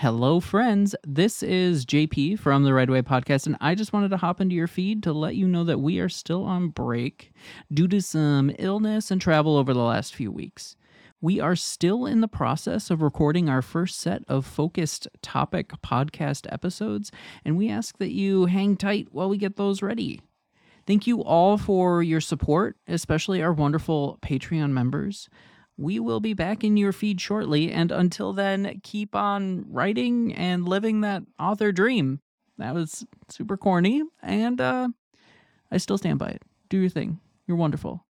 Hello, friends. This is JP from the Red Way Podcast, and I just wanted to hop into your feed to let you know that we are still on break due to some illness and travel over the last few weeks. We are still in the process of recording our first set of focused topic podcast episodes, and we ask that you hang tight while we get those ready. Thank you all for your support, especially our wonderful Patreon members. We will be back in your feed shortly, and until then, keep on writing and living that author dream. That was super corny, and uh, I still stand by it. Do your thing. You're wonderful.